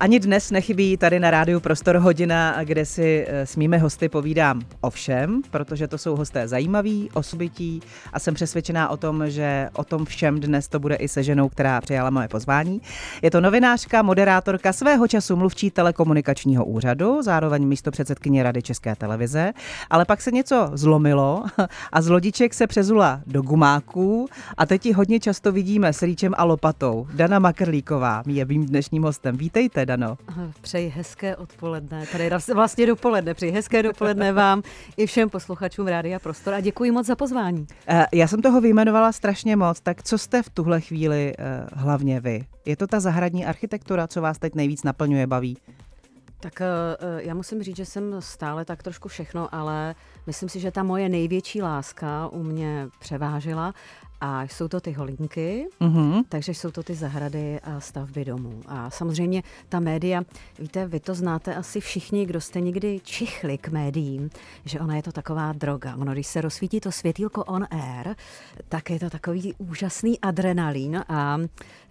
Ani dnes nechybí tady na rádiu Prostor hodina, kde si eh, s mými hosty povídám o všem, protože to jsou hosté zajímaví, osobití a jsem přesvědčená o tom, že o tom všem dnes to bude i se ženou, která přijala moje pozvání. Je to novinářka, moderátorka svého času mluvčí telekomunikačního úřadu, zároveň místo předsedkyně Rady České televize, ale pak se něco zlomilo a z lodiček se přezula do gumáků a teď ji hodně často vidíme s rýčem a lopatou. Dana Makrlíková je mým dnešním hostem. Vítejte, Dano. Přeji hezké odpoledne, tady vlastně dopoledne, přeji hezké dopoledne vám i všem posluchačům Rádia Prostor a děkuji moc za pozvání. Eh, já jsem toho vyjmenovala strašně moc, tak co jste v tuhle chvíli eh, hlavně vy? Je to ta zahradní architektura, co vás teď nejvíc naplňuje, baví? Tak eh, já musím říct, že jsem stále tak trošku všechno, ale myslím si, že ta moje největší láska u mě převážila a jsou to ty holinky, mm-hmm. takže jsou to ty zahrady a stavby domů. A samozřejmě ta média, víte, vy to znáte asi všichni, kdo jste někdy čichli k médiím, že ona je to taková droga. Ono, když se rozsvítí to světílko on air, tak je to takový úžasný adrenalin a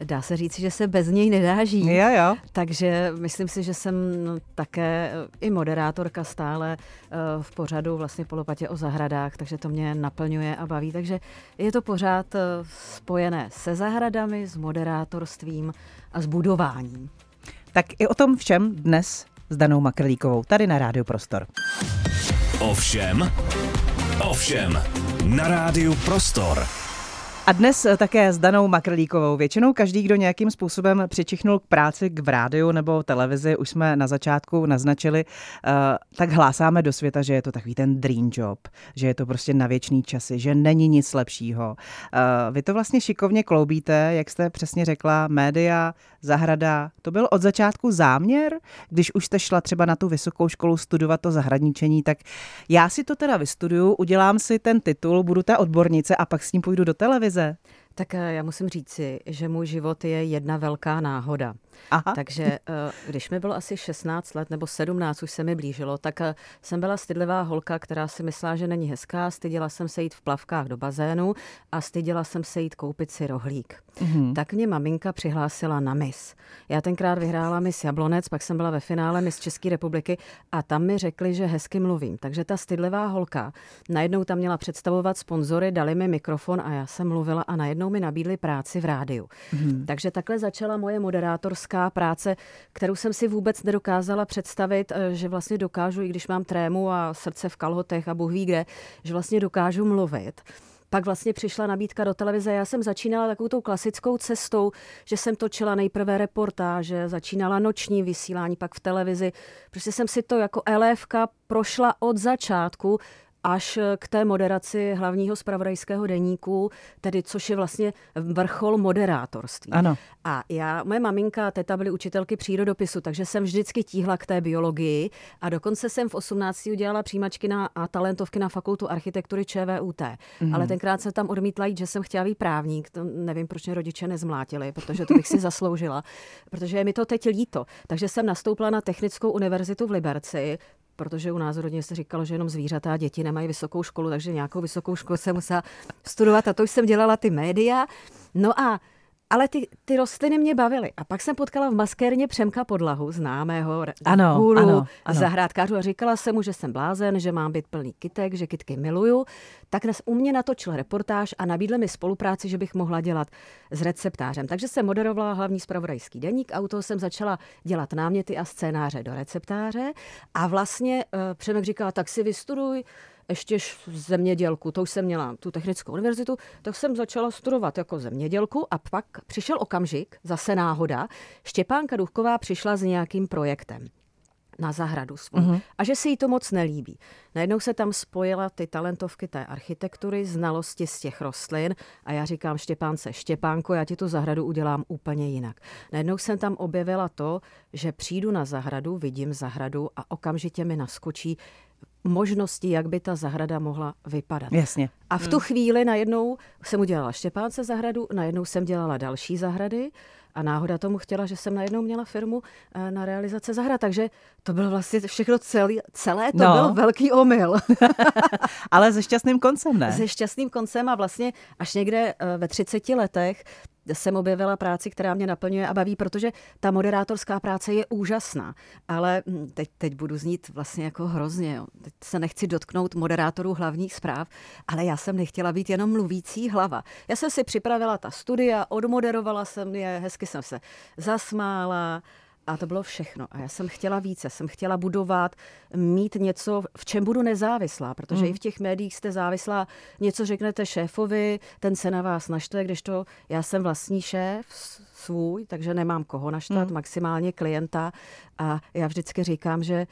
dá se říct, že se bez něj nedá žít. Jo, jo. Takže myslím si, že jsem také i moderátorka stále eh, v pořadu vlastně polopatě o zahradách, takže to mě naplňuje a baví. Takže je to pořád pořád eh, spojené se zahradami, s moderátorstvím a s budováním. Tak i o tom všem dnes s Danou Makrlíkovou, tady na Rádiu Prostor. Ovšem, ovšem, na Rádiu Prostor. A dnes eh, také s Danou Makrlíkovou. Většinou každý, kdo nějakým způsobem přičichnul k práci k v rádiu nebo televizi, už jsme na začátku naznačili, uh, tak hlásáme do světa, že je to takový ten dream job, že je to prostě na věčný časy, že není nic lepšího. Uh, vy to vlastně šikovně kloubíte, jak jste přesně řekla, média, zahrada. To byl od začátku záměr, když už jste šla třeba na tu vysokou školu studovat to zahradničení, tak já si to teda vystuduju, udělám si ten titul, budu ta odbornice a pak s ním půjdu do televize televize? Tak eh, já musím říci, že můj život je jedna velká náhoda. Aha. Takže eh, když mi bylo asi 16 let nebo 17, už se mi blížilo, tak eh, jsem byla stydlivá holka, která si myslela, že není hezká. Styděla jsem se jít v plavkách do bazénu a styděla jsem se jít koupit si rohlík. Mm-hmm. Tak mě maminka přihlásila na mis. Já tenkrát vyhrála mis Jablonec, pak jsem byla ve finále mis České republiky a tam mi řekli, že hezky mluvím. Takže ta stydlivá holka najednou tam měla představovat sponzory, dali mi mikrofon a já jsem mluvila a najednou mi nabídli práci v rádiu. Mm-hmm. Takže takhle začala moje moderátorská práce, kterou jsem si vůbec nedokázala představit, eh, že vlastně dokážu, i když mám trému a srdce v kalhotech a Bůh ví kde, že vlastně dokážu mluvit pak vlastně přišla nabídka do televize. Já jsem začínala takovou tou klasickou cestou, že jsem točila nejprve reportáže, začínala noční vysílání, pak v televizi. Prostě jsem si to jako LFka prošla od začátku až k té moderaci hlavního spravodajského deníku, tedy což je vlastně vrchol moderátorství. Ano. A já, moje maminka a teta byly učitelky přírodopisu, takže jsem vždycky tíhla k té biologii a dokonce jsem v 18. udělala přijímačky na, a talentovky na fakultu architektury ČVUT. Mm. Ale tenkrát se tam odmítla jít, že jsem chtěla být právník. To nevím, proč mě rodiče nezmlátili, protože to bych si zasloužila, protože je mi to teď líto. Takže jsem nastoupila na Technickou univerzitu v Liberci, protože u nás rodně se říkalo, že jenom zvířata a děti nemají vysokou školu, takže nějakou vysokou školu jsem musela studovat a to už jsem dělala ty média. No a ale ty, ty rostliny mě bavily. A pak jsem potkala v maskérně Přemka Podlahu, známého ano, guru, ano, ano. zahrádkářů a říkala jsem mu, že jsem blázen, že mám být plný kytek, že kytky miluju. Tak dnes u mě natočil reportáž a nabídl mi spolupráci, že bych mohla dělat s receptářem. Takže jsem moderovala hlavní spravodajský deník a u toho jsem začala dělat náměty a scénáře do receptáře. A vlastně uh, Přemek říkal, tak si vystuduj ještě zemědělku, to už jsem měla tu technickou univerzitu, tak jsem začala studovat jako zemědělku a pak přišel okamžik, zase náhoda, Štěpánka Duchková přišla s nějakým projektem na zahradu svou. Mm-hmm. A že se jí to moc nelíbí. Najednou se tam spojila ty talentovky té architektury, znalosti z těch rostlin a já říkám Štěpánce, Štěpánko, já ti tu zahradu udělám úplně jinak. Najednou jsem tam objevila to, že přijdu na zahradu, vidím zahradu a okamžitě mi naskočí možností, jak by ta zahrada mohla vypadat. Jasně. A v tu hmm. chvíli najednou jsem udělala Štěpánce zahradu, najednou jsem dělala další zahrady A náhoda tomu chtěla, že jsem najednou měla firmu eh, na realizace zahrad, takže to bylo vlastně všechno celý, celé, to no. byl velký omyl. Ale se šťastným koncem, ne? Se šťastným koncem a vlastně až někde eh, ve 30 letech jsem objevila práci, která mě naplňuje a baví, protože ta moderátorská práce je úžasná. Ale hm, teď, teď budu znít vlastně jako hrozně. Jo. Teď se nechci dotknout moderátorů hlavních zpráv, ale já jsem nechtěla být jenom mluvící hlava. Já jsem si připravila ta studia, odmoderovala jsem je, hezky jsem se zasmála, a to bylo všechno. A já jsem chtěla více, jsem chtěla budovat, mít něco, v čem budu nezávislá, protože mm. i v těch médiích jste závislá. Něco řeknete šéfovi, ten se na vás naštve, když to já jsem vlastní šéf svůj, takže nemám koho naštvat, mm. maximálně klienta. A já vždycky říkám, že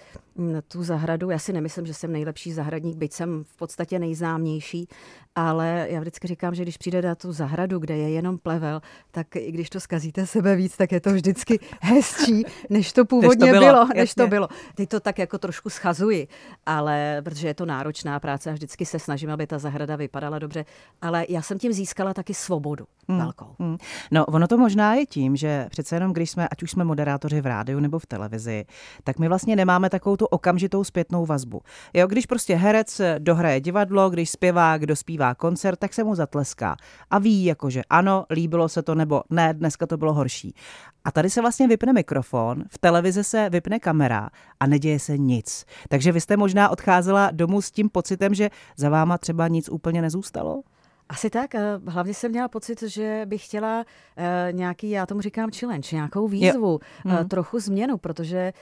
tu zahradu, já si nemyslím, že jsem nejlepší zahradník, byť jsem v podstatě nejznámější, ale já vždycky říkám, že když přijde na tu zahradu, kde je jenom plevel, tak i když to zkazíte sebe víc, tak je to vždycky hezčí, než to původně než to bylo. bylo než to bylo. Teď to tak jako trošku schazuji, ale protože je to náročná práce a vždycky se snažím, aby ta zahrada vypadala dobře, ale já jsem tím získala taky svobodu hmm. velkou. Hmm. No, ono to možná je tím, že přece jenom, když jsme, ať už jsme moderátoři v rádiu nebo v televizi, tak my vlastně nemáme takovou tu okamžitou zpětnou vazbu. Jo, když prostě herec dohraje divadlo, když zpěvá, kdo zpívá koncert, tak se mu zatleská a ví, jakože ano, líbilo se to nebo ne, dneska to bylo horší. A tady se vlastně vypne mikrofon, v televizi se vypne kamera a neděje se nic. Takže vy jste možná odcházela domů s tím pocitem, že za váma třeba nic úplně nezůstalo? Asi tak. Hlavně jsem měla pocit, že bych chtěla uh, nějaký, já tomu říkám challenge, nějakou výzvu, uh, trochu změnu, protože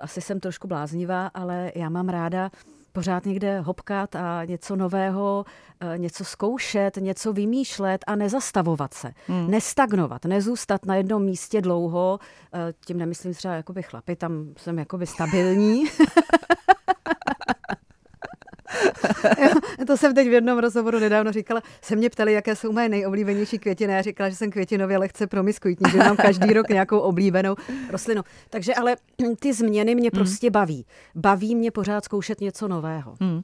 asi jsem trošku bláznivá, ale já mám ráda pořád někde hopkat a něco nového, něco zkoušet, něco vymýšlet a nezastavovat se, hmm. nestagnovat, nezůstat na jednom místě dlouho. Tím nemyslím třeba jakoby chlapy, tam jsem jakoby stabilní. to jsem teď v jednom rozhovoru nedávno říkala, se mě ptali, jaké jsou moje nejoblíbenější květiny. Já říkala, že jsem květinově lehce promiskuitní, že mám každý rok nějakou oblíbenou rostlinu. Takže ale ty změny mě hmm. prostě baví. Baví mě pořád zkoušet něco nového. Hmm. Uh,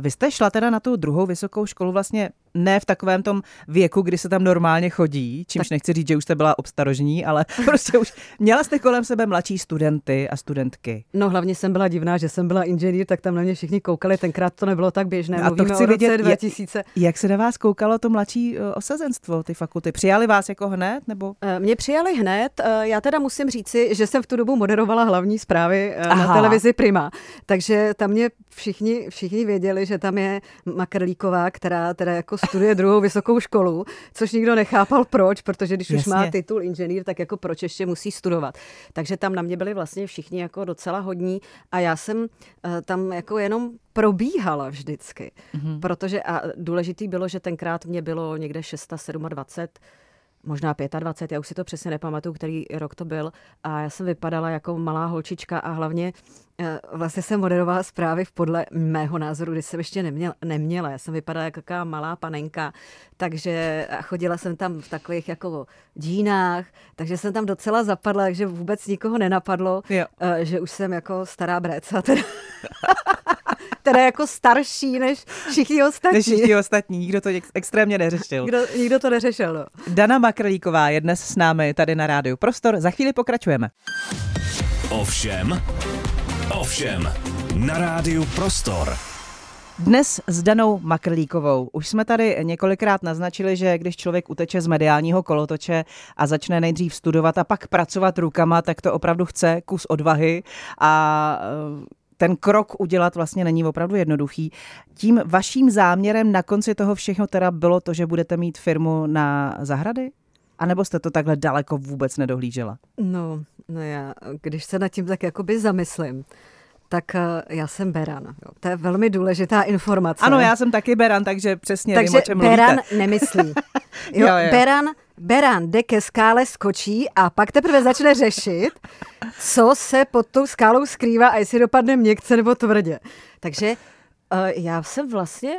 vy jste šla teda na tu druhou vysokou školu vlastně ne v takovém tom věku, kdy se tam normálně chodí, čímž tak. nechci říct, že už jste byla obstarožní, ale prostě už měla jste kolem sebe mladší studenty a studentky. No hlavně jsem byla divná, že jsem byla inženýr, tak tam na mě všichni koukali, tenkrát to nebylo tak běžné. A to chci vidět, 2000. Jak, jak se na vás koukalo to mladší eh, osazenstvo, ty fakulty? Přijali vás jako hned? nebo? Eh, mě přijali hned. Eh, já teda musím říci, že jsem v tu dobu moderovala hlavní zprávy Aha. na televizi Prima. Takže tam mě všichni, všichni věděli, že tam je Makrlíková, která teda jako studuje druhou vysokou školu, což nikdo nechápal proč, protože když Jasně. už má titul inženýr, tak jako proč ještě musí studovat. Takže tam na mě byli vlastně všichni jako docela hodní a já jsem tam jako jenom probíhala vždycky, mm-hmm. protože a důležitý bylo, že tenkrát mě bylo někde 6, 27, možná 25, já už si to přesně nepamatuju, který rok to byl. A já jsem vypadala jako malá holčička a hlavně eh, vlastně jsem moderovala zprávy v podle mého názoru, kdy jsem ještě neměla. neměla. Já jsem vypadala jako taková malá panenka, takže chodila jsem tam v takových jako džínách, takže jsem tam docela zapadla, takže vůbec nikoho nenapadlo, jo. Eh, že už jsem jako stará breca. Teda. teda jako starší než všichni ostatní. Než všichni ostatní, nikdo to extrémně neřešil. Kdo, nikdo to neřešil, no. Dana Makrlíková je dnes s námi tady na rádiu Prostor. Za chvíli pokračujeme. Ovšem, ovšem, na rádiu Prostor. Dnes s Danou Makrlíkovou. Už jsme tady několikrát naznačili, že když člověk uteče z mediálního kolotoče a začne nejdřív studovat a pak pracovat rukama, tak to opravdu chce kus odvahy a ten krok udělat vlastně není opravdu jednoduchý. Tím vaším záměrem na konci toho všeho teda bylo to, že budete mít firmu na zahrady? A nebo jste to takhle daleko vůbec nedohlížela? No, no já, když se nad tím tak jakoby zamyslím, tak eh, já jsem Beran. Jo. To je velmi důležitá informace. Ano, já jsem taky Beran, takže přesně takže vím, o čem Beran mluvíte. nemyslí. Jo, jo, jo. Beran, Beran jde ke skále, skočí a pak teprve začne řešit, co se pod tou skálou skrývá a jestli dopadne měkce nebo tvrdě. Takže uh, já jsem vlastně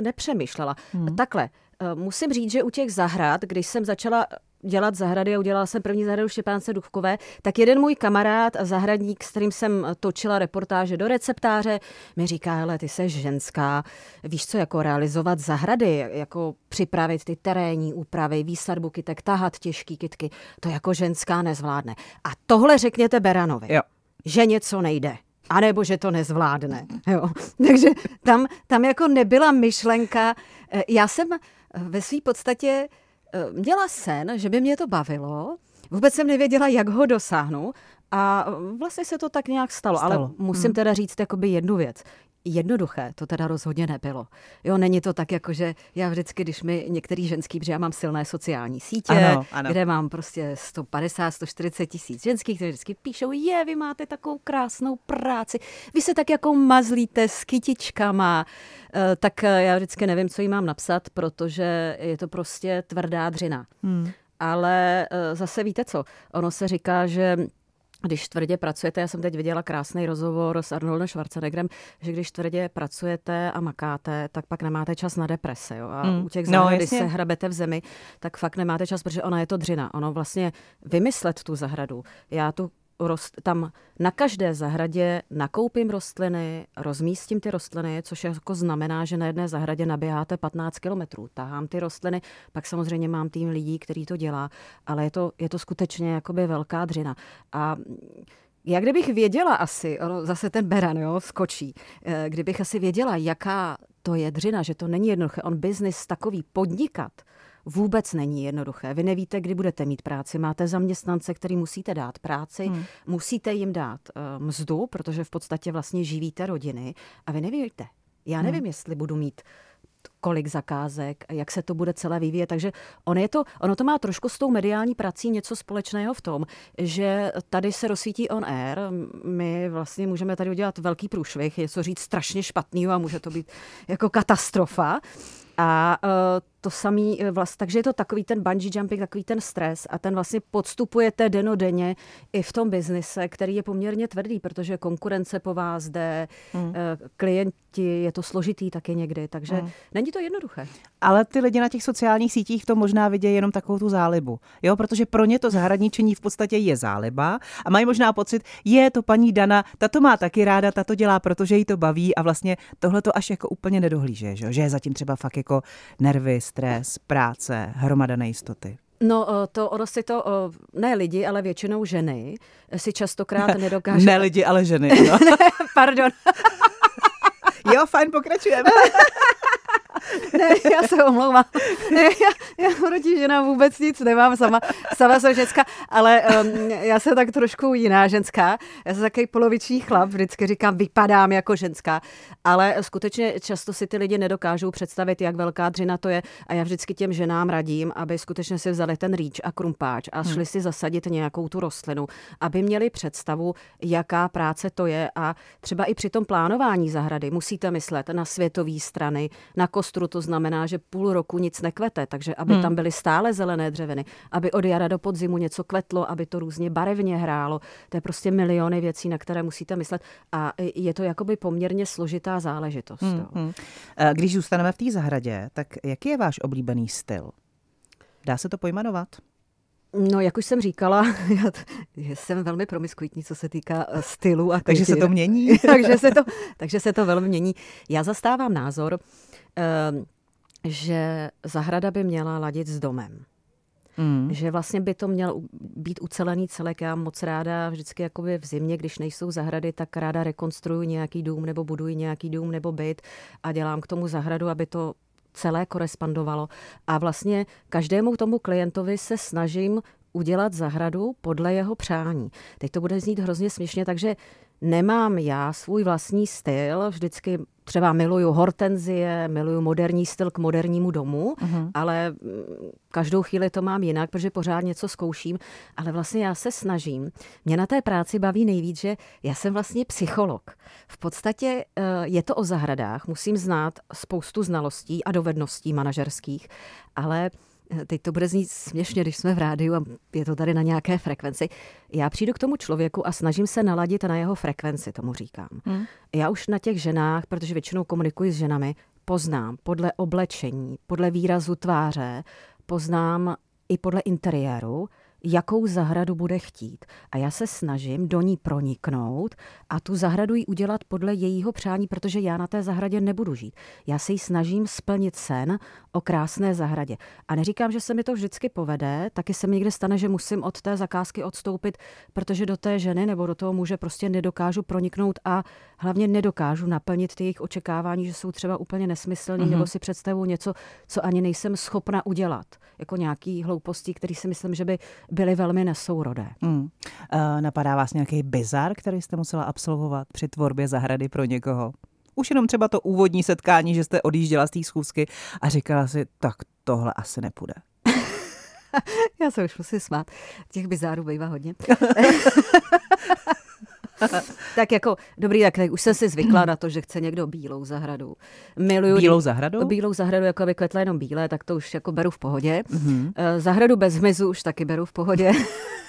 nepřemýšlela. Hmm. Takhle, uh, musím říct, že u těch zahrad, když jsem začala dělat zahrady a udělala jsem první zahradu Štěpánce Duchkové, tak jeden můj kamarád a zahradník, s kterým jsem točila reportáže do receptáře, mi říká, ale ty jsi ženská, víš co, jako realizovat zahrady, jako připravit ty terénní úpravy, výsadbu kytek, tahat těžký kytky, to jako ženská nezvládne. A tohle řekněte Beranovi, jo. že něco nejde anebo že to nezvládne. Jo. Takže tam, tam jako nebyla myšlenka. Eh, já jsem ve své podstatě eh, měla sen, že by mě to bavilo, vůbec jsem nevěděla, jak ho dosáhnu a vlastně se to tak nějak stalo, stalo. ale musím hmm. teda říct jakoby jednu věc jednoduché to teda rozhodně nebylo. Jo, není to tak, jako že já vždycky, když mi některý ženský, protože já mám silné sociální sítě, ano, ano. kde mám prostě 150, 140 tisíc ženských, kteří vždycky píšou, je, vy máte takovou krásnou práci, vy se tak jako mazlíte s kytičkama, eh, tak eh, já vždycky nevím, co jí mám napsat, protože je to prostě tvrdá dřina. Hmm. Ale eh, zase víte co, ono se říká, že když tvrdě pracujete, já jsem teď viděla krásný rozhovor s Arnoldem Schwarzeneggerem, že když tvrdě pracujete a makáte, tak pak nemáte čas na deprese. Jo? A mm. u těch zahrad, no, když se hrabete v zemi, tak fakt nemáte čas, protože ona je to dřina. Ono vlastně vymyslet tu zahradu. Já tu rost, tam na každé zahradě nakoupím rostliny, rozmístím ty rostliny, což jako znamená, že na jedné zahradě naběháte 15 kilometrů. Tahám ty rostliny, pak samozřejmě mám tým lidí, který to dělá, ale je to, je to skutečně jakoby velká dřina. A já kdybych věděla asi, ono zase ten beran jo, skočí, eh, kdybych asi věděla, jaká to je dřina, že to není jednoduché, on biznis takový podnikat, vůbec není jednoduché. Vy nevíte, kdy budete mít práci. Máte zaměstnance, který musíte dát práci, hmm. musíte jim dát uh, mzdu, protože v podstatě vlastně živíte rodiny a vy nevíte. Já hmm. nevím, hmm. jestli budu mít kolik zakázek, jak se to bude celé vyvíjet. Takže ono, je to, ono to má trošku s tou mediální prací něco společného v tom, že tady se rozsvítí on air, my vlastně můžeme tady udělat velký průšvih, je co říct strašně špatného a může to být jako katastrofa. A uh, to samý e, vlastně, takže je to takový ten bungee jumping, takový ten stres a ten vlastně podstupujete denodenně i v tom biznise, který je poměrně tvrdý, protože konkurence po vás jde. E, klienti, je to složitý taky někdy, takže hmm. není to jednoduché. Ale ty lidi na těch sociálních sítích to možná vidějí jenom takovou tu zálibu, jo, protože pro ně to zahradničení v podstatě je záliba a mají možná pocit, je to paní Dana, ta to má taky ráda, ta to dělá, protože jí to baví a vlastně tohle to až jako úplně nedohlíže, že, že je zatím třeba fakt jako nervy, stres, práce, hromada nejistoty. No, to ono si to, ne lidi, ale většinou ženy, si častokrát nedokážou. ne lidi, ale ženy. No. Pardon. jo, fajn, pokračujeme. Ne, já se omlouvám. Ne, já, já proti ženám vůbec nic nemám, sama, sama jsem ženská, ale um, já jsem tak trošku jiná ženská. Já jsem takový poloviční chlap, vždycky říkám, vypadám jako ženská, ale skutečně často si ty lidi nedokážou představit, jak velká dřina to je a já vždycky těm ženám radím, aby skutečně si vzali ten rýč a krumpáč a šli hmm. si zasadit nějakou tu rostlinu, aby měli představu, jaká práce to je a třeba i při tom plánování zahrady musíte myslet na světové strany, na kostru, to znamená, že půl roku nic nekvete, takže aby hmm. tam byly stále zelené dřeviny, aby od jara do podzimu něco kvetlo, aby to různě barevně hrálo. To je prostě miliony věcí, na které musíte myslet a je to jakoby poměrně složitá záležitost. Hmm, hmm. Když zůstaneme v té zahradě, tak jaký je váš oblíbený styl? Dá se to pojmenovat? No, jak už jsem říkala, já jsem velmi promiskuitní, co se týká eh, stylu. A takže se to mění? takže, se to, takže se to velmi mění. Já zastávám názor, ehm, že zahrada by měla ladit s domem. Mm. Že vlastně by to měl být ucelený celek. Já moc ráda vždycky jakoby v zimě, když nejsou zahrady, tak ráda rekonstruuji nějaký dům nebo buduji nějaký dům nebo byt a dělám k tomu zahradu, aby to celé korespondovalo. A vlastně každému tomu klientovi se snažím udělat zahradu podle jeho přání. Teď to bude znít hrozně směšně, takže nemám já svůj vlastní styl, vždycky třeba miluju hortenzie, miluju moderní styl k modernímu domu, uh-huh. ale mm, každou chvíli to mám jinak, protože pořád něco zkouším, ale vlastně já se snažím. Mě na té práci baví nejvíc, že já jsem vlastně psycholog. V podstatě eh, je to o zahradách, musím znát spoustu znalostí a dovedností manažerských, ale teď to bude znít směšně, když jsme v rádiu a je to tady na nějaké frekvenci. Já přijdu k tomu člověku a snažím se naladit na jeho frekvenci, tomu říkám. Hmm. Já už na těch ženách, protože většinou komunikuji s ženami, poznám podle oblečení, podle výrazu tváře, poznám, i podle interiéru, jakou zahradu bude chtít. A já se snažím do ní proniknout a tu zahradu jí udělat podle jejího přání, protože já na té zahradě nebudu žít. Já se jí snažím splnit sen o krásné zahradě. A neříkám, že se mi to vždycky povede, taky se mi někde stane, že musím od té zakázky odstoupit, protože do té ženy nebo do toho muže prostě nedokážu proniknout a hlavně nedokážu naplnit ty jejich očekávání, že jsou třeba úplně nesmyslný, mm-hmm. nebo si představují něco, co ani nejsem schopna udělat. Jako nějaký hlouposti, který si myslím, že by byly velmi nesourodé. Mm. Uh, napadá vás nějaký bizar, který jste musela absolvovat při tvorbě zahrady pro někoho? Už jenom třeba to úvodní setkání, že jste odjížděla z té schůzky a říkala si, tak tohle asi nepůjde. Já se už musím smát. Těch bizárů bývá hodně. tak jako, dobrý, tak, tak už jsem si zvykla na to, že chce někdo bílou zahradu. Miluju bílou zahradu? Bílou zahradu, jako aby kvetla jenom bílé, tak to už jako beru v pohodě. Mm-hmm. Zahradu bez hmyzu už taky beru v pohodě.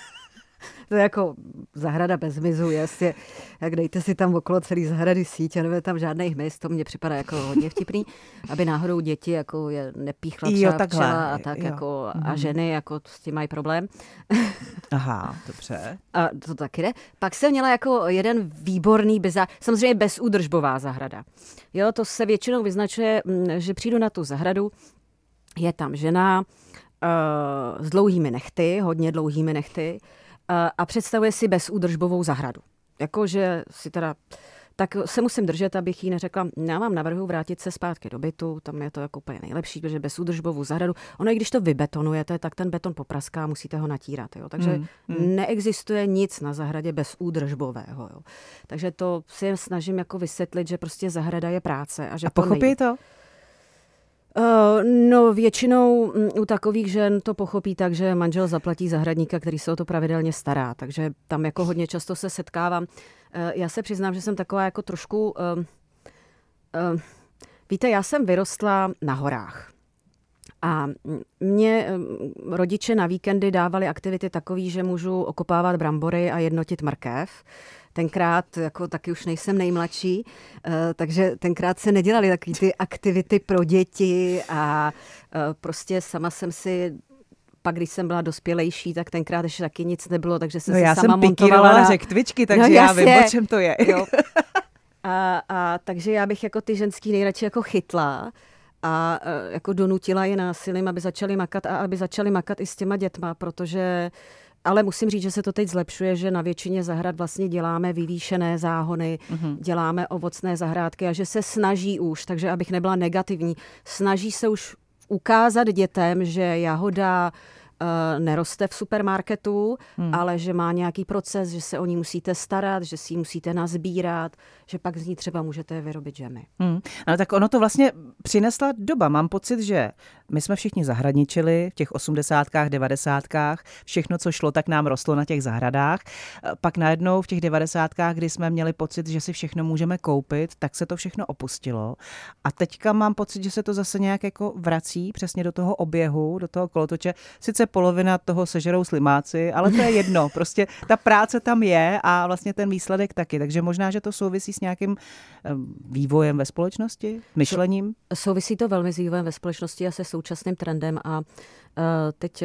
to je jako zahrada bez hmyzu, jasně. Jak dejte si tam okolo celý zahrady síť a nebude tam žádný hmyz, to mně připadá jako hodně vtipný, aby náhodou děti jako je nepíchla třeba jo, včela a tak jo. jako a mhm. ženy jako s tím mají problém. Aha, dobře. A to taky jde. Pak jsem měla jako jeden výborný bizar, samozřejmě bezúdržbová zahrada. Jo, to se většinou vyznačuje, mm, že přijdu na tu zahradu, je tam žena, uh, s dlouhými nechty, hodně dlouhými nechty, a představuje si bezúdržbovou zahradu. Jakože si teda tak se musím držet, abych jí neřekla, já vám navrhu vrátit se zpátky do bytu, tam je to jako úplně nejlepší, protože bez údržbovou zahradu, ono i když to vybetonujete, tak ten beton popraská, musíte ho natírat. Jo? Takže hmm, hmm. neexistuje nic na zahradě bez údržbového. Jo? Takže to si snažím jako vysvětlit, že prostě zahrada je práce. A, že a pochopí to? Uh, no většinou mm, u takových žen to pochopí tak, že manžel zaplatí zahradníka, který se o to pravidelně stará, takže tam jako hodně často se setkávám. Uh, já se přiznám, že jsem taková jako trošku... Uh, víte, já jsem vyrostla na horách. A mě rodiče na víkendy dávali aktivity takové, že můžu okopávat brambory a jednotit mrkev tenkrát, jako taky už nejsem nejmladší, eh, takže tenkrát se nedělaly takové ty aktivity pro děti a eh, prostě sama jsem si pak, když jsem byla dospělejší, tak tenkrát ještě taky nic nebylo, takže jsem no, si já sama jsem montovala na řektvičky, takže no, já vím, o čem to je. Jo. A, a takže já bych jako ty ženský nejradši jako chytla a eh, jako donutila je násilím, aby začali makat a aby začali makat i s těma dětma, protože ale musím říct, že se to teď zlepšuje, že na většině zahrad vlastně děláme vyvýšené záhony, mm-hmm. děláme ovocné zahrádky a že se snaží už, takže abych nebyla negativní, snaží se už ukázat dětem, že jahoda uh, neroste v supermarketu, hmm. ale že má nějaký proces, že se o ní musíte starat, že si ji musíte nazbírat, že pak z ní třeba můžete vyrobit žemy. Hmm. No tak ono to vlastně přinesla doba. Mám pocit, že my jsme všichni zahradničili v těch osmdesátkách, devadesátkách. Všechno, co šlo, tak nám rostlo na těch zahradách. Pak najednou v těch devadesátkách, kdy jsme měli pocit, že si všechno můžeme koupit, tak se to všechno opustilo. A teďka mám pocit, že se to zase nějak jako vrací přesně do toho oběhu, do toho kolotoče. Sice polovina toho sežerou slimáci, ale to je jedno. Prostě ta práce tam je a vlastně ten výsledek taky. Takže možná, že to souvisí s nějakým vývojem ve společnosti, myšlením? Souvisí to velmi s vývojem ve společnosti a se současným trendem a teď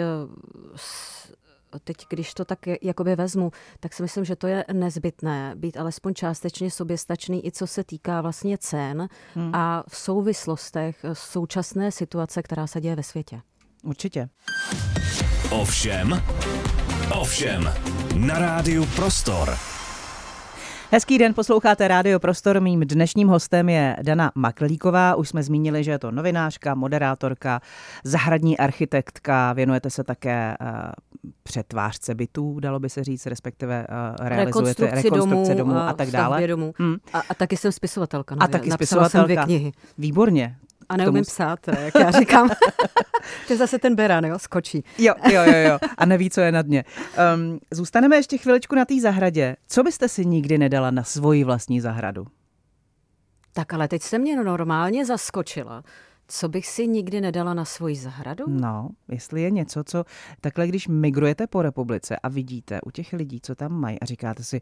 teď, když to tak jakoby vezmu, tak si myslím, že to je nezbytné být alespoň částečně soběstačný, i co se týká vlastně cen hmm. a v souvislostech současné situace, která se děje ve světě. Určitě. Ovšem, ovšem, na rádiu Prostor. Hezký den, posloucháte Rádio Prostor. Mým dnešním hostem je Dana Maklíková. Už jsme zmínili, že je to novinářka, moderátorka, zahradní architektka. Věnujete se také uh, přetvářce bytů, dalo by se říct, respektive uh, realizujete rekonstrukci, rekonstrukce domů, domů a, a tak dále. Domů. Hmm. A, a taky jsem spisovatelka. No, a taky spisovatelka. Jsem dvě knihy. Výborně. A neumím tomu... psát, jak já říkám. to je zase ten beran, jo, skočí. jo, jo, jo, jo. A neví, co je na dně. Um, zůstaneme ještě chviličku na té zahradě. Co byste si nikdy nedala na svoji vlastní zahradu? Tak ale teď se mě normálně zaskočila. Co bych si nikdy nedala na svoji zahradu? No, jestli je něco, co takhle, když migrujete po republice a vidíte u těch lidí, co tam mají a říkáte si,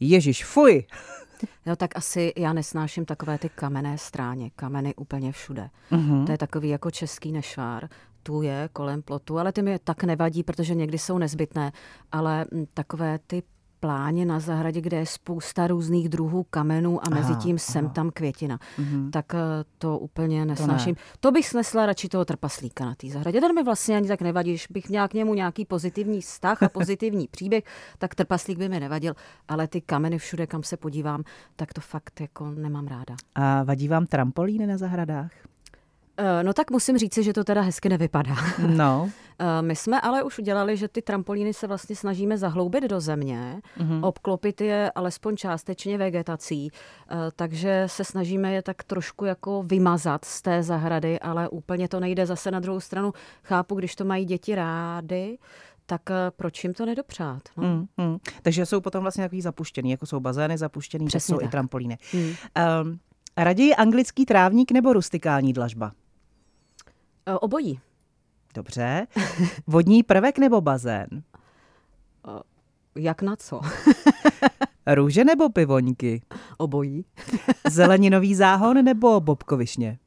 Ježíš, fuj, No tak asi já nesnáším takové ty kamenné stráně, kameny úplně všude. Mm-hmm. To je takový jako český nešvár. plotů je, kolem plotů, ale ty mi tak nevadí, protože někdy jsou nezbytné, ale mm, takové ty pláně na zahradě, kde je spousta různých druhů kamenů a mezi tím sem aha. tam květina. Mm-hmm. Tak eh, to úplně nesnáším. To, ne. to bych snesla radši toho trpaslíka na té zahradě. Ten mi vlastně ani tak nevadí. Když bych měla k němu nějaký pozitivní vztah a pozitivní příběh, tak trpaslík by mi nevadil. Ale ty kameny všude, kam se podívám, tak to fakt jako nemám ráda. A vadí vám trampolíny na zahradách? Eh, no tak musím říci, že to teda hezky nevypadá. No. Eh, my jsme ale už udělali, že ty trampolíny se vlastně snažíme zahloubit do země, mm-hmm. obklopit je alespoň částečně vegetací, eh, takže se snažíme je tak trošku jako vymazat z té zahrady, ale úplně to nejde. Zase na druhou stranu chápu, když to mají děti rády, tak proč jim to nedopřát? No? Mm, mm. Takže jsou potom vlastně takový zapuštěný, jako jsou bazény zapuštěný, Přesně tak jsou tak. i trampolíny. Mm. Um, raději anglický trávník nebo rustikální dlažba? Eh, obojí. Dobře. Vodní prvek nebo bazén? Eh, jak na co? Růže nebo pivoňky? Obojí. Zeleninový záhon nebo bobkovišně?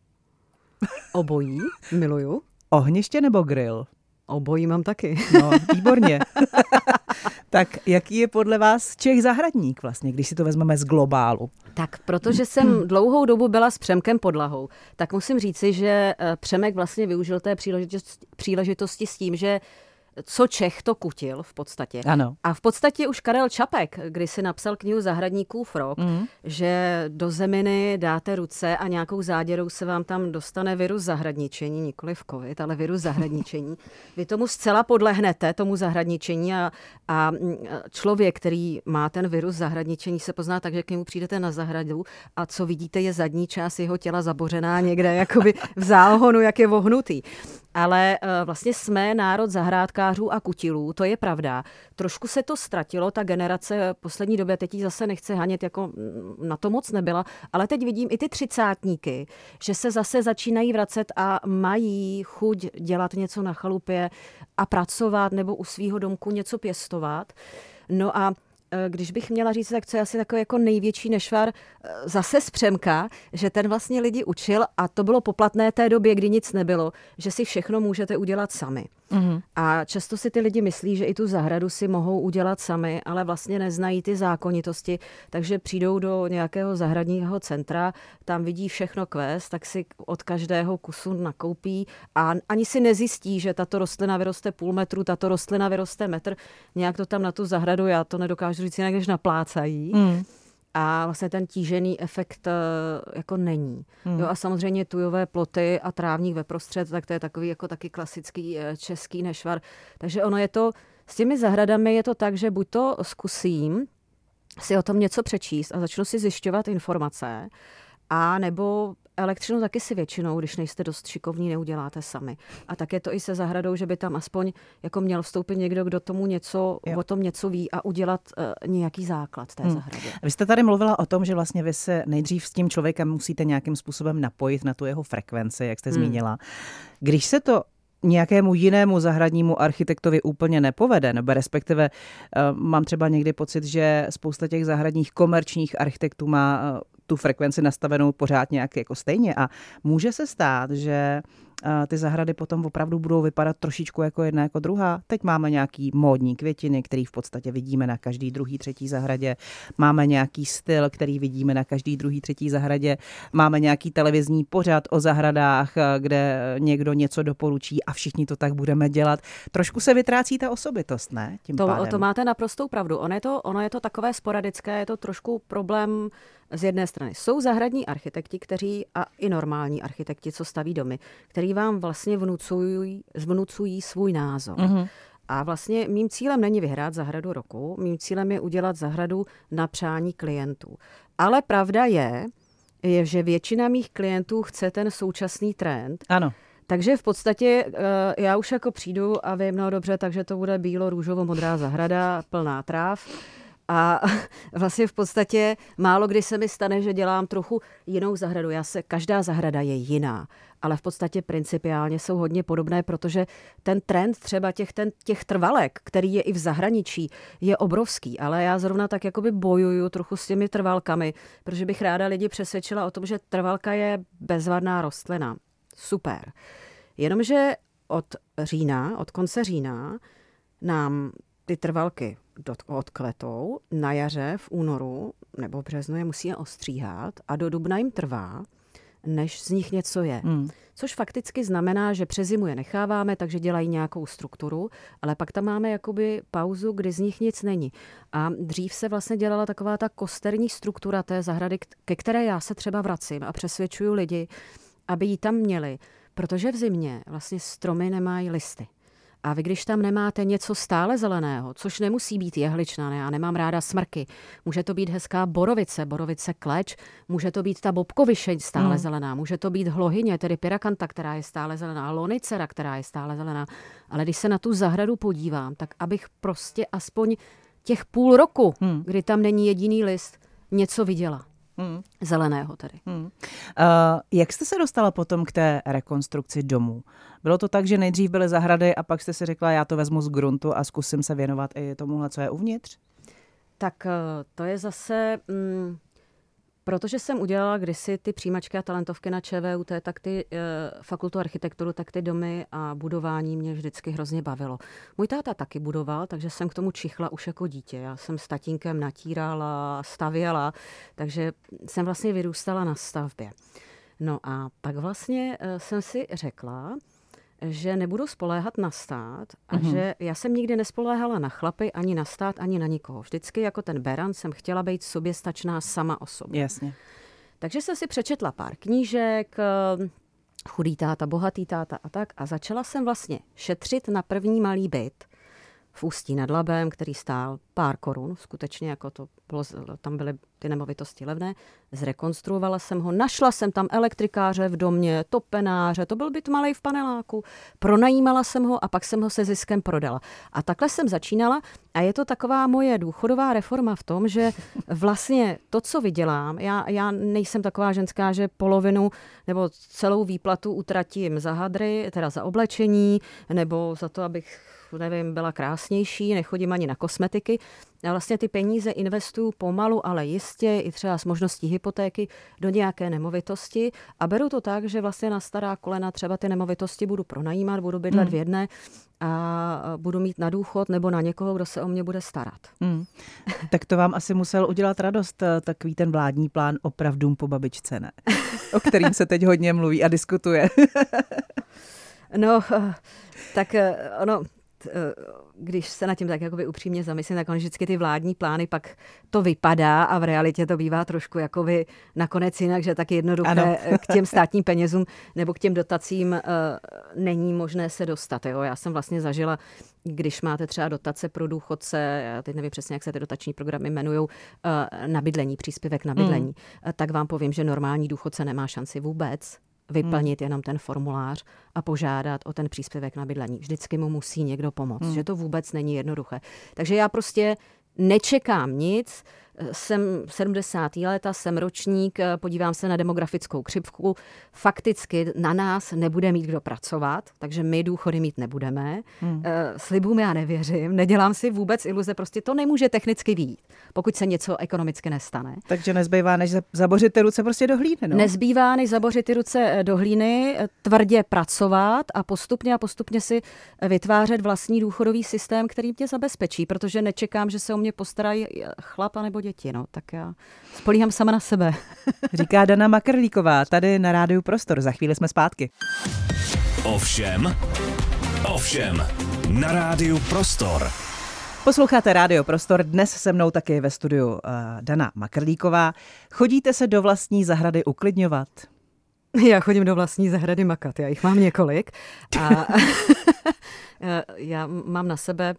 Obojí, miluju. Ohniště nebo grill? Obojí mám taky. No, výborně. Tak jaký je podle vás Čech zahradník vlastně, když si to vezmeme z globálu? Tak protože jsem dlouhou dobu byla s Přemkem Podlahou, tak musím říci, že eh, Přemek vlastně využil té příležitosti, příležitosti s tím, že co Čech to kutil v podstatě. Ano. A v podstatě už Karel Čapek, když si napsal knihu Zahradníků rok, mm. že do zeminy dáte ruce a nějakou záděrou se vám tam dostane virus zahradničení, nikoli v covid, ale virus zahradničení. Vy tomu zcela podlehnete, tomu zahradničení a, a člověk, který má ten virus zahradničení, se pozná tak, že k němu přijdete na zahradu a co vidíte je zadní část jeho těla zabořená někde jakoby v záhonu, jak je vohnutý ale eh, vlastně jsme národ zahrádkářů a kutilů, to je pravda. Trošku se to ztratilo, ta generace poslední době, teď zase nechce hanět, jako mm, na to moc nebyla, ale teď vidím i ty třicátníky, že se zase začínají vracet a mají chuť dělat něco na chalupě a pracovat nebo u svého domku něco pěstovat. No a když bych měla říct, tak co je asi takový jako největší nešvar eh, zase z Přemka, že ten vlastně lidi učil a to bylo poplatné té době, kdy nic nebylo, že si všechno můžete udělat sami. Mm-hmm. A často si ty lidi myslí, že i tu zahradu si mohou udělat sami, ale vlastně neznají ty zákonitosti, takže přijdou do nějakého zahradního centra, tam vidí všechno kvést, tak si od každého kusu nakoupí a ani si nezjistí, že tato rostlina vyroste půl metru, tato rostlina vyroste metr. Nějak to tam na tu zahradu, já to nedokážu říct jinak, než naplácají. Mm a vlastně ten tížený efekt eh, jako není. Hmm. Jo, a samozřejmě tujové ploty a trávník ve prostřed, tak to je takový jako taky klasický eh, český nešvar. Takže ono je to, s těmi zahradami je to tak, že buď to zkusím si o tom něco přečíst a začnu si zjišťovat informace, a nebo elektřinu taky si většinou, když nejste dost šikovní, neuděláte sami. A tak je to i se zahradou, že by tam aspoň jako měl vstoupit někdo, kdo tomu něco, jo. o tom něco ví a udělat uh, nějaký základ té hmm. zahrady. Vy jste tady mluvila o tom, že vlastně vy se nejdřív s tím člověkem musíte nějakým způsobem napojit na tu jeho frekvenci, jak jste hmm. zmínila. Když se to nějakému jinému zahradnímu architektovi úplně nepovede, nebo respektive uh, mám třeba někdy pocit, že spousta těch zahradních komerčních architektů má uh, tu frekvenci nastavenou pořád nějak jako stejně. A může se stát, že ty zahrady potom opravdu budou vypadat trošičku jako jedna jako druhá. Teď máme nějaký módní květiny, který v podstatě vidíme na každý druhý, třetí zahradě. Máme nějaký styl, který vidíme na každý druhý, třetí zahradě. Máme nějaký televizní pořad o zahradách, kde někdo něco doporučí a všichni to tak budeme dělat. Trošku se vytrácí ta osobitost, ne? Tím to, pádem. to máte naprostou pravdu. Ono je, to, ono je to takové sporadické, je to trošku problém z jedné strany. Jsou zahradní architekti, kteří a i normální architekti, co staví domy, který vám vlastně vnucují, vnucují svůj názor. Mm-hmm. A vlastně mým cílem není vyhrát zahradu roku, mým cílem je udělat zahradu na přání klientů. Ale pravda je, je, že většina mých klientů chce ten současný trend. Ano. Takže v podstatě eh, já už jako přijdu a vím, no dobře, takže to bude bílo, růžovo, modrá zahrada, plná tráv a vlastně v podstatě málo kdy se mi stane, že dělám trochu jinou zahradu. Já se, každá zahrada je jiná, ale v podstatě principiálně jsou hodně podobné, protože ten trend třeba těch, ten, těch trvalek, který je i v zahraničí, je obrovský. Ale já zrovna tak jakoby bojuju trochu s těmi trvalkami, protože bych ráda lidi přesvědčila o tom, že trvalka je bezvadná rostlina. Super. Jenomže od října, od konce října, nám ty trvalky odkvetou, na jaře v únoru nebo v březnu je musíme ostříhat a do dubna jim trvá, než z nich něco je. Hmm. Což fakticky znamená, že přes zimu je necháváme, takže dělají nějakou strukturu, ale pak tam máme jakoby pauzu, kdy z nich nic není. A dřív se vlastně dělala taková ta kosterní struktura té zahrady, ke které já se třeba vracím a přesvědčuju lidi, aby ji tam měli, protože v zimě vlastně stromy nemají listy. A vy, když tam nemáte něco stále zeleného, což nemusí být jehličná, ne, já nemám ráda smrky, může to být hezká borovice, borovice kleč, může to být ta bobkovišeň stále hmm. zelená, může to být hlohyně, tedy pirakanta, která je stále zelená, lonicera, která je stále zelená. Ale když se na tu zahradu podívám, tak abych prostě aspoň těch půl roku, hmm. kdy tam není jediný list, něco viděla. Hmm. Zeleného tedy. Hmm. Uh, jak jste se dostala potom k té rekonstrukci domu? Bylo to tak, že nejdřív byly zahrady a pak jste si řekla, já to vezmu z gruntu a zkusím se věnovat i tomuhle, co je uvnitř? Tak uh, to je zase... Mm, Protože jsem udělala kdysi ty přijímačky a talentovky na ČVUT, tak ty e, fakultu architekturu, tak ty domy a budování mě vždycky hrozně bavilo. Můj táta taky budoval, takže jsem k tomu čichla už jako dítě. Já jsem s tatínkem natírala, stavěla, takže jsem vlastně vyrůstala na stavbě. No a pak vlastně e, jsem si řekla, že nebudu spoléhat na stát a mm-hmm. že já jsem nikdy nespoléhala na chlapy, ani na stát, ani na nikoho. Vždycky jako ten Beran jsem chtěla být soběstačná sama o sobě. Jasně. Takže jsem si přečetla pár knížek, eh, chudý táta, bohatý táta a tak a začala jsem vlastně šetřit na první malý byt v Ústí nad Labem, který stál pár korun, skutečně jako to bylo, tam byly ty nemovitosti levné, zrekonstruovala jsem ho, našla jsem tam elektrikáře v domě, topenáře, to byl byt malý v paneláku, pronajímala jsem ho a pak jsem ho se ziskem prodala. A takhle jsem začínala a je to taková moje důchodová reforma v tom, že vlastně to, co vydělám, já, já nejsem taková ženská, že polovinu nebo celou výplatu utratím za hadry, teda za oblečení, nebo za to, abych nevím, byla krásnější, nechodím ani na kosmetiky. Já vlastně ty peníze investuju pomalu, ale jistě, i třeba s možností hypotéky do nějaké nemovitosti a beru to tak, že vlastně na stará kolena třeba ty nemovitosti budu pronajímat, budu bydlet hmm. v jedné a budu mít na důchod nebo na někoho, kdo se o mě bude starat. Hmm. Tak to vám asi musel udělat radost, takový ten vládní plán opravdu po babičce, ne? O kterým se teď hodně mluví a diskutuje. no, eh, tak eh, ono, když se na tím tak jakoby upřímně zamyslím, tak on vždycky ty vládní plány pak to vypadá a v realitě to bývá trošku jakoby nakonec jinak, že tak jednoduché ano. k těm státním penězům nebo k těm dotacím uh, není možné se dostat. Jo? Já jsem vlastně zažila, když máte třeba dotace pro důchodce, já teď nevím přesně, jak se ty dotační programy jmenují, na bydlení, příspěvek na bydlení, hmm. tak vám povím, že normální důchodce nemá šanci vůbec vyplnit hmm. jenom ten formulář a požádat o ten příspěvek na bydlení. Vždycky mu musí někdo pomoct, hmm. že to vůbec není jednoduché. Takže já prostě nečekám nic, jsem 70. léta, jsem ročník, podívám se na demografickou křivku, fakticky na nás nebude mít kdo pracovat, takže my důchody mít nebudeme. Hmm. Eh, slibům já nevěřím, nedělám si vůbec iluze, prostě to nemůže technicky být, pokud se něco ekonomicky nestane. Takže nezbývá, než zabořit ty ruce prostě do hlíny. No? Nezbývá, než zabořit ty ruce eh, do hlíny, eh, tvrdě pracovat a postupně a postupně si vytvářet vlastní důchodový systém, který tě zabezpečí, protože nečekám, že se o mě postarají chlap nebo děti, no, tak já spolíhám sama na sebe. Říká Dana Makrlíková, tady na Rádiu Prostor. Za chvíli jsme zpátky. Ovšem, ovšem, na Rádiu Prostor. Posloucháte Rádio Prostor, dnes se mnou taky ve studiu uh, Dana Makrlíková. Chodíte se do vlastní zahrady uklidňovat? Já chodím do vlastní zahrady makat, já jich mám několik. A já mám na sebe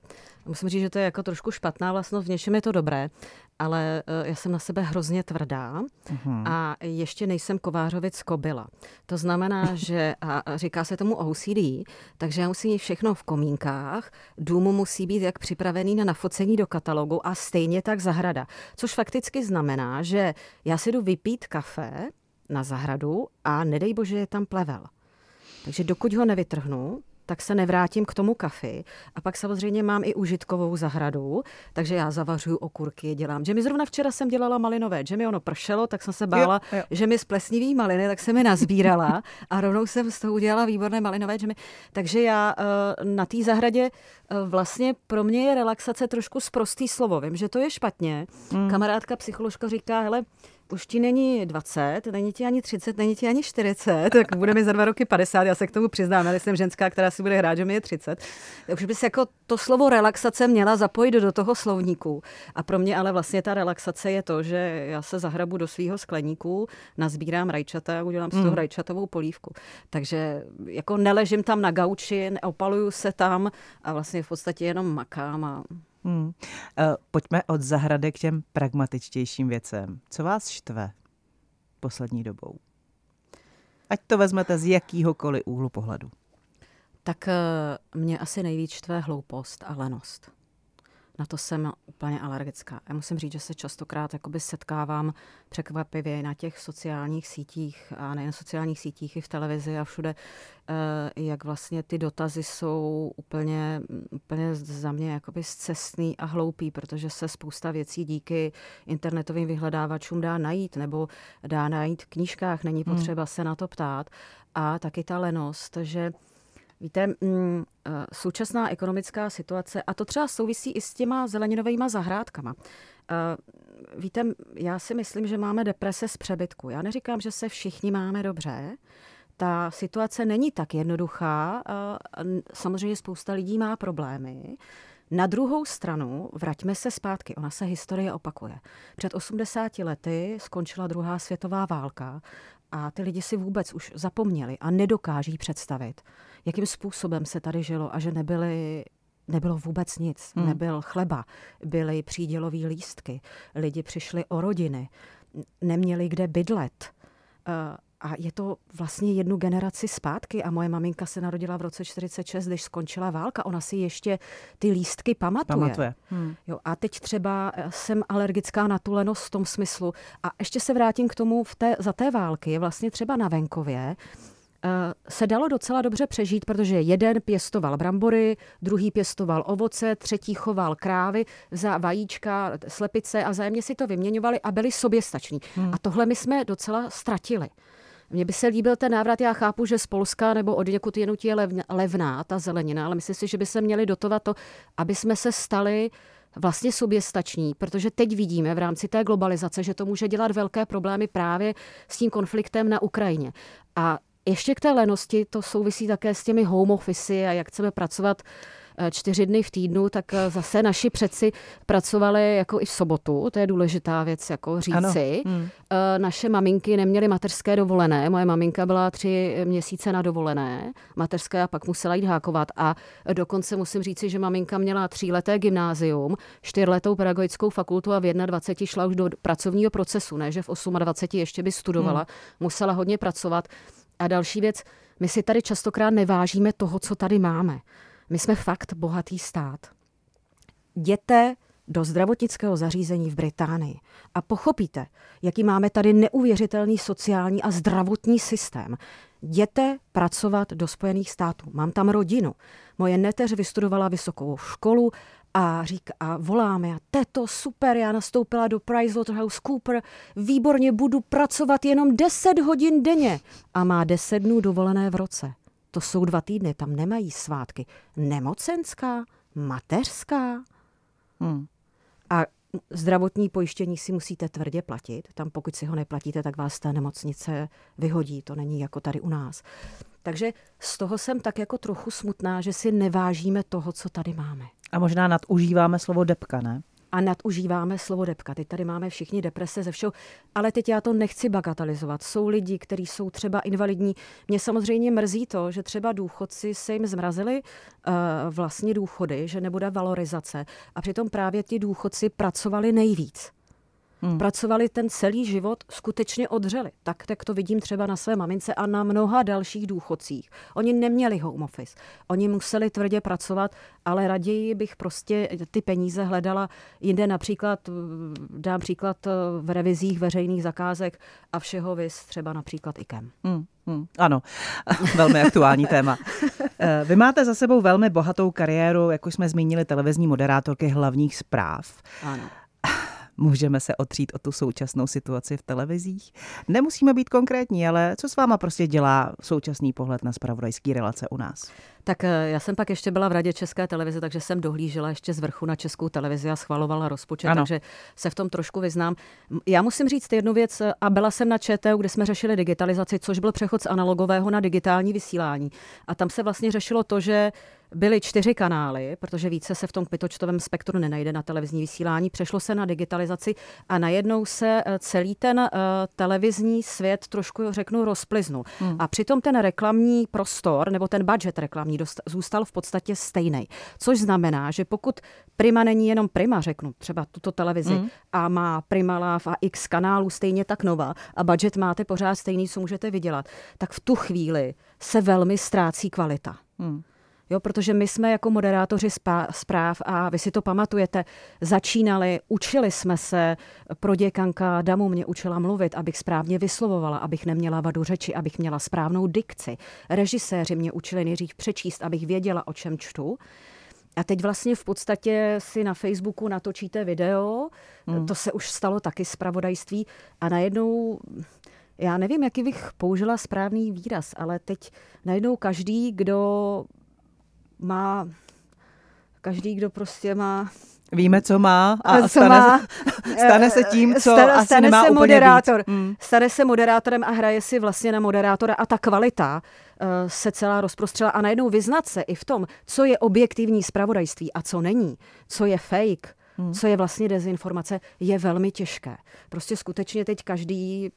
Musím říct, že to je jako trošku špatná vlastnost, v něčem je to dobré, ale eh, já jsem na sebe hrozně tvrdá uh-huh. a ještě nejsem kovářovic kobila. To znamená, že a říká se tomu OCD, takže já musím mít všechno v komínkách, dům musí být jak připravený na nafocení do katalogu a stejně tak zahrada. Což fakticky znamená, že já si jdu vypít kafe na zahradu a nedej bože je tam plevel. Takže dokud ho nevytrhnu, tak se nevrátím k tomu kafi. A pak samozřejmě mám i užitkovou zahradu, takže já zavařuju okurky, dělám džemy. Zrovna včera jsem dělala malinové džemy, ono pršelo, tak jsem se bála, jo, jo. že mi splesniví maliny, tak jsem mi nazbírala a rovnou jsem z toho udělala výborné malinové džemy. Takže já eh, na té zahradě eh, vlastně pro mě je relaxace trošku zprostý slovo. Vím, že to je špatně. Mm. Kamarádka psycholožka říká, hele, už ti není 20, není ti ani 30, není ti ani 40, tak bude mi za dva roky 50, já se k tomu přiznám, ale jsem ženská, která si bude hrát, že mi je 30. Tak už bys jako to slovo relaxace měla zapojit do toho slovníku. A pro mě ale vlastně ta relaxace je to, že já se zahrabu do svého skleníku, nazbírám rajčata a udělám z toho hmm. rajčatovou polívku. Takže jako neležím tam na gauči, neopaluju se tam a vlastně v podstatě jenom makám a Hmm. Eh, pojďme od zahrady k těm pragmatičtějším věcem. Co vás štve poslední dobou? Ať to vezmete z jakýhokoliv úhlu pohledu. Tak eh, mě asi nejvíc štve hloupost a lenost na to jsem úplně alergická. Já musím říct, že se častokrát jakoby setkávám překvapivě na těch sociálních sítích a nejen sociálních sítích, i v televizi a všude, eh, jak vlastně ty dotazy jsou úplně, úplně za mě jakoby zcestný a hloupý, protože se spousta věcí díky internetovým vyhledávačům dá najít nebo dá najít v knížkách, není hmm. potřeba hmm. se na to ptát. A taky ta lenost, že Víte, mm, eh, současná ekonomická situace, a to třeba souvisí i s těma zeleninovými zahrádkama. Eh, víte, já si myslím, že máme deprese z přebytku. Já neříkám, že se všichni máme dobře. Ta situace není tak jednoduchá. Eh, samozřejmě spousta lidí má problémy. Na druhou stranu, vraťme se zpátky, ona se historie opakuje. Před 80 lety skončila druhá světová válka a ty lidi si vůbec už zapomněli a nedokáží představit, jakým způsobem se tady žilo a že nebyly nebylo vůbec nic. Hmm. Nebyl chleba, byly přídělové lístky, lidi přišli o rodiny, neměli kde bydlet. A je to vlastně jednu generaci zpátky a moje maminka se narodila v roce 46, když skončila válka. Ona si ještě ty lístky pamatuje. pamatuje. Hmm. Jo, a teď třeba eh, jsem alergická na tu lenost v tom smyslu. A ještě se vrátím k tomu v té, za té války. Je vlastně třeba na venkově Eh, se dalo docela dobře přežít, protože jeden pěstoval brambory, druhý pěstoval ovoce, třetí choval krávy za vajíčka, slepice a zájemně si to vyměňovali a byli soběstační. Hmm. A tohle my jsme docela ztratili. Mně by se líbil ten návrat, já chápu, že z Polska nebo od někud jinut je levná ta zelenina, ale myslím si, že by se měli dotovat to, aby jsme se stali vlastně soběstační, protože teď vidíme v rámci té globalizace, že to může dělat velké problémy právě s tím konfliktem na Ukrajině. A ještě k té lenosti, to souvisí také s těmi home office a jak chceme pracovat čtyři dny v týdnu, tak eh, zase naši přeci pracovali jako i v sobotu, to je důležitá věc jako říci. Hmm. Naše maminky neměly mateřské dovolené, moje maminka byla tři měsíce na dovolené mateřské a pak musela jít hákovat a dokonce musím říci, že maminka měla tříleté gymnázium, čtyřletou pedagogickou fakultu a v 21 šla už do pracovního procesu, ne, že v 28 ještě by studovala, hmm. musela hodně pracovat. A další věc, my si tady častokrát nevážíme toho, co tady máme. My jsme fakt bohatý stát. Jděte do zdravotnického zařízení v Británii a pochopíte, jaký máme tady neuvěřitelný sociální a zdravotní systém. Jděte pracovat do Spojených států. Mám tam rodinu. Moje neteř vystudovala vysokou školu a říká, a voláme a teto, super, já nastoupila do Cooper, výborně, budu pracovat jenom 10 hodin denně a má 10 dnů dovolené v roce. To jsou dva týdny, tam nemají svátky. Nemocenská, mateřská. Hmm. A zdravotní pojištění si musíte tvrdě platit. Tam pokud si ho neplatíte, tak vás ta nemocnice vyhodí. To není jako tady u nás. Takže z toho jsem tak jako trochu smutná, že si nevážíme toho, co tady máme. A možná nadužíváme slovo depka, ne? A nadužíváme slovo depka. Teď tady máme všichni deprese ze všeho, ale teď já to nechci bagatelizovat. Jsou lidi, kteří jsou třeba invalidní. Mě samozřejmě mrzí to, že třeba důchodci se jim zmrazili uh, vlastně důchody, že nebude valorizace a přitom právě ti důchodci pracovali nejvíc. Hmm. Pracovali ten celý život, skutečně odřeli. Tak, tak to vidím třeba na své mamince a na mnoha dalších důchodcích. Oni neměli home office. Oni museli tvrdě pracovat, ale raději bych prostě ty peníze hledala jinde například, dám příklad v revizích veřejných zakázek a všeho vys třeba například IKEM. Hmm. Hmm, ano, velmi aktuální téma. Eh, vy máte za sebou velmi bohatou kariéru, jako jsme zmínili, televizní moderátorky hlavních zpráv. Ano. Můžeme se otřít o tu současnou situaci v televizích? Nemusíme být konkrétní, ale co s váma prostě dělá současný pohled na spravodajský relace u nás? Tak eh, já jsem pak ještě byla v Radě České televize, takže jsem dohlížela ještě z vrchu na Českou televizi a schvalovala rozpočet, ano. takže se v tom trošku vyznám. Já musím říct jednu věc, eh, a byla jsem na ČTU, kde jsme řešili digitalizaci, což byl přechod z analogového na digitální vysílání. A tam se vlastně řešilo to, že byly čtyři kanály, protože více se v tom kmitočtovém spektru nenajde na televizní vysílání. Přešlo se na digitalizaci a najednou se eh, celý ten uh, televizní svět trošku, řeknu, rozpliznul. Hmm. A přitom ten reklamní prostor nebo ten budget reklamní dost, zůstal v podstatě stejný. Což znamená, že pokud Prima není jenom Prima, řeknu třeba tuto televizi, hmm. a má Prima Love a x kanálů stejně tak nová a budget máte pořád stejný, co můžete vydělat, tak v tu chvíli se velmi ztrácí kvalita. Hmm. Jo, protože my jsme jako moderátoři zpráv a vy si to pamatujete, začínali, učili jsme se, pro děkanka Damu mě učila mluvit, abych správně vyslovovala, abych neměla vadu řeči, abych měla správnou dikci. Režiséři mě učili nejdřív přečíst, abych věděla, o čem čtu. A teď vlastně v podstatě si na Facebooku natočíte video, hmm. to se už stalo taky zpravodajství a najednou já nevím, jaký bych použila správný výraz, ale teď najednou každý, kdo má, každý, kdo prostě má Víme, co má a co stane, má, stane se tím, co stane, asi stane nemá se moderátor. Hmm. Stane se moderátorem a hraje si vlastně na moderátora a ta kvalita uh, se celá rozprostřela a najednou vyznat se i v tom, co je objektivní zpravodajství a co není, co je fake, hmm. co je vlastně dezinformace, je velmi těžké. Prostě skutečně teď každý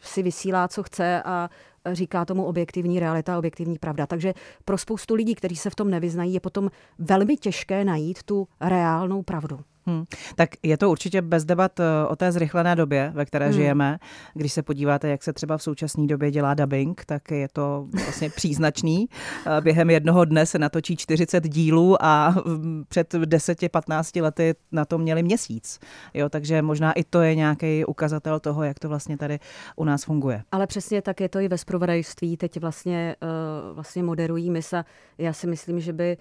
si vysílá, co chce a říká tomu objektivní realita, objektivní pravda. Takže pro spoustu lidí, kteří se v tom nevyznají, je potom velmi těžké najít tu reálnou pravdu. Hmm. Tak je to určitě bez debat eh, o té zrychlené době, ve které hmm. žijeme. Když se podíváte, jak se třeba v současné době dělá dubbing, tak je to vlastně příznačný. Eh, během jednoho dne se natočí 40 dílů a mm, před 10-15 lety na to měli měsíc. Jo, takže možná i to je nějaký ukazatel toho, jak to vlastně tady u nás funguje. Ale přesně tak je to i ve zpravodajství. Teď vlastně, uh, vlastně moderují misa. Já si myslím, že by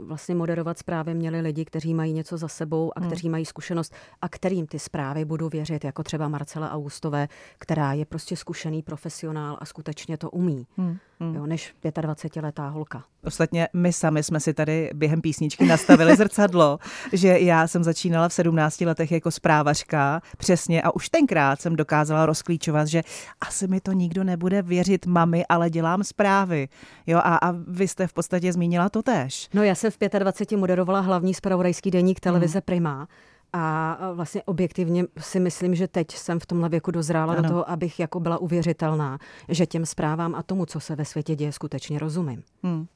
vlastně moderovat zprávy měli lidi, kteří mají něco za sebou a hmm. kteří mají zkušenost a kterým ty zprávy budu věřit, jako třeba Marcela Augustové, která je prostě zkušený profesionál a skutečně to umí, hmm. Hmm. Jo, než 25-letá holka. Ostatně my sami jsme si tady během písničky nastavili zrcadlo, že já jsem začínala v 17 letech jako zprávařka, přesně, a už tenkrát jsem dokázala rozklíčovat, že asi mi to nikdo nebude věřit mami, ale dělám zprávy. Jo, a, a vy jste v podstatě zmínila to tež. No já jsem v 25 moderovala hlavní zpravodajský deník televize hmm. Prima a vlastně objektivně si myslím, že teď jsem v tomhle věku dozrála ano. do toho, abych jako byla uvěřitelná, že těm zprávám a tomu, co se ve světě děje, skutečně rozumím. Hmm.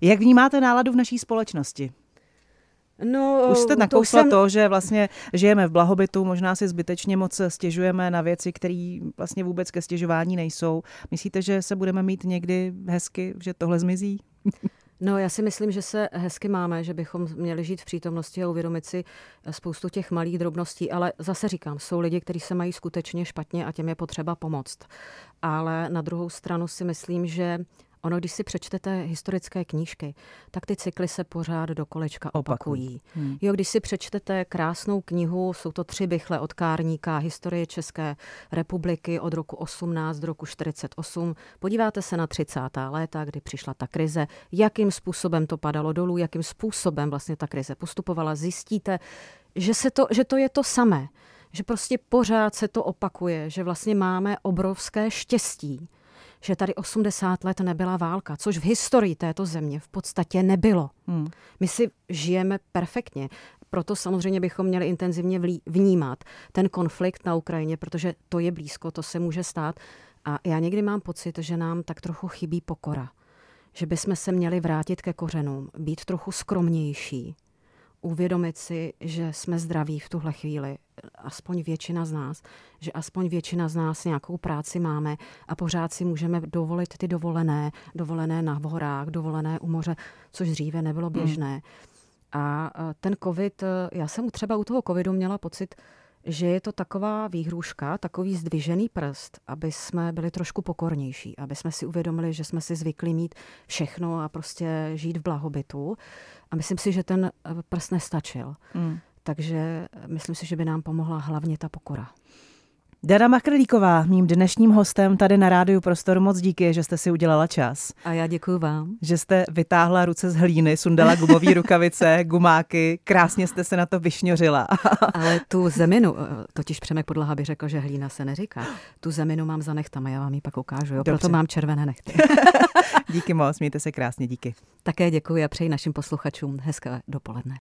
Jak vnímáte náladu v naší společnosti? No, Už jste nakousla to, jsem... to, že vlastně žijeme v blahobytu, možná si zbytečně moc stěžujeme na věci, které vlastně vůbec ke stěžování nejsou. Myslíte, že se budeme mít někdy hezky, že tohle zmizí? No, já si myslím, že se hezky máme, že bychom měli žít v přítomnosti a uvědomit si spoustu těch malých drobností, ale zase říkám, jsou lidi, kteří se mají skutečně špatně a těm je potřeba pomoct. Ale na druhou stranu si myslím, že Ono, když si přečtete historické knížky, tak ty cykly se pořád do kolečka opakují. Hmm. Jo, když si přečtete krásnou knihu, jsou to tři bychle od Kárníka, historie České republiky od roku 18 do roku 48. Podíváte se na 30. léta, kdy přišla ta krize, jakým způsobem to padalo dolů, jakým způsobem vlastně ta krize postupovala, zjistíte, že, se to, že to je to samé že prostě pořád se to opakuje, že vlastně máme obrovské štěstí, že tady 80 let nebyla válka, což v historii této země v podstatě nebylo. Hmm. My si žijeme perfektně. Proto samozřejmě bychom měli intenzivně vnímat ten konflikt na Ukrajině, protože to je blízko, to se může stát. A já někdy mám pocit, že nám tak trochu chybí pokora. Že bychom se měli vrátit ke kořenům, být trochu skromnější, uvědomit si, že jsme zdraví v tuhle chvíli, aspoň většina z nás, že aspoň většina z nás nějakou práci máme a pořád si můžeme dovolit ty dovolené, dovolené na horách, dovolené u moře, což dříve nebylo hmm. běžné. Hmm. A ten covid, já jsem třeba u toho covidu měla pocit, že je to taková výhruška, takový zdvižený prst, aby jsme byli trošku pokornější, aby jsme si uvědomili, že jsme si zvykli mít všechno a prostě žít v blahobytu. A myslím si, že ten eh, prst nestačil. Mm. Takže myslím si, že by nám pomohla hlavně ta pokora. Dana Makrlíková, mým dnešním hostem tady na Rádiu Prostor, moc díky, že jste si udělala čas. A já děkuji vám. Že jste vytáhla ruce z hlíny, sundala gumové rukavice, gumáky, krásně jste se na to vyšňořila. Ale tu zeminu, eh, totiž Přemek Podlaha by řekl, že hlína se neříká. Tu zeminu mám za nechtama, já vám ji pak ukážu, jo? proto mám červené nechty. díky moc, mějte se krásně, díky. Také děkuji a přeji našim posluchačům hezké dopoledne.